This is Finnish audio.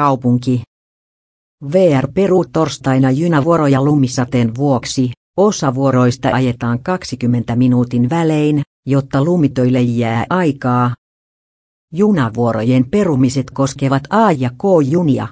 kaupunki. VR peruu torstaina junavuoroja lumisateen vuoksi, osa vuoroista ajetaan 20 minuutin välein, jotta lumitöille jää aikaa. Junavuorojen perumiset koskevat A- ja K-junia.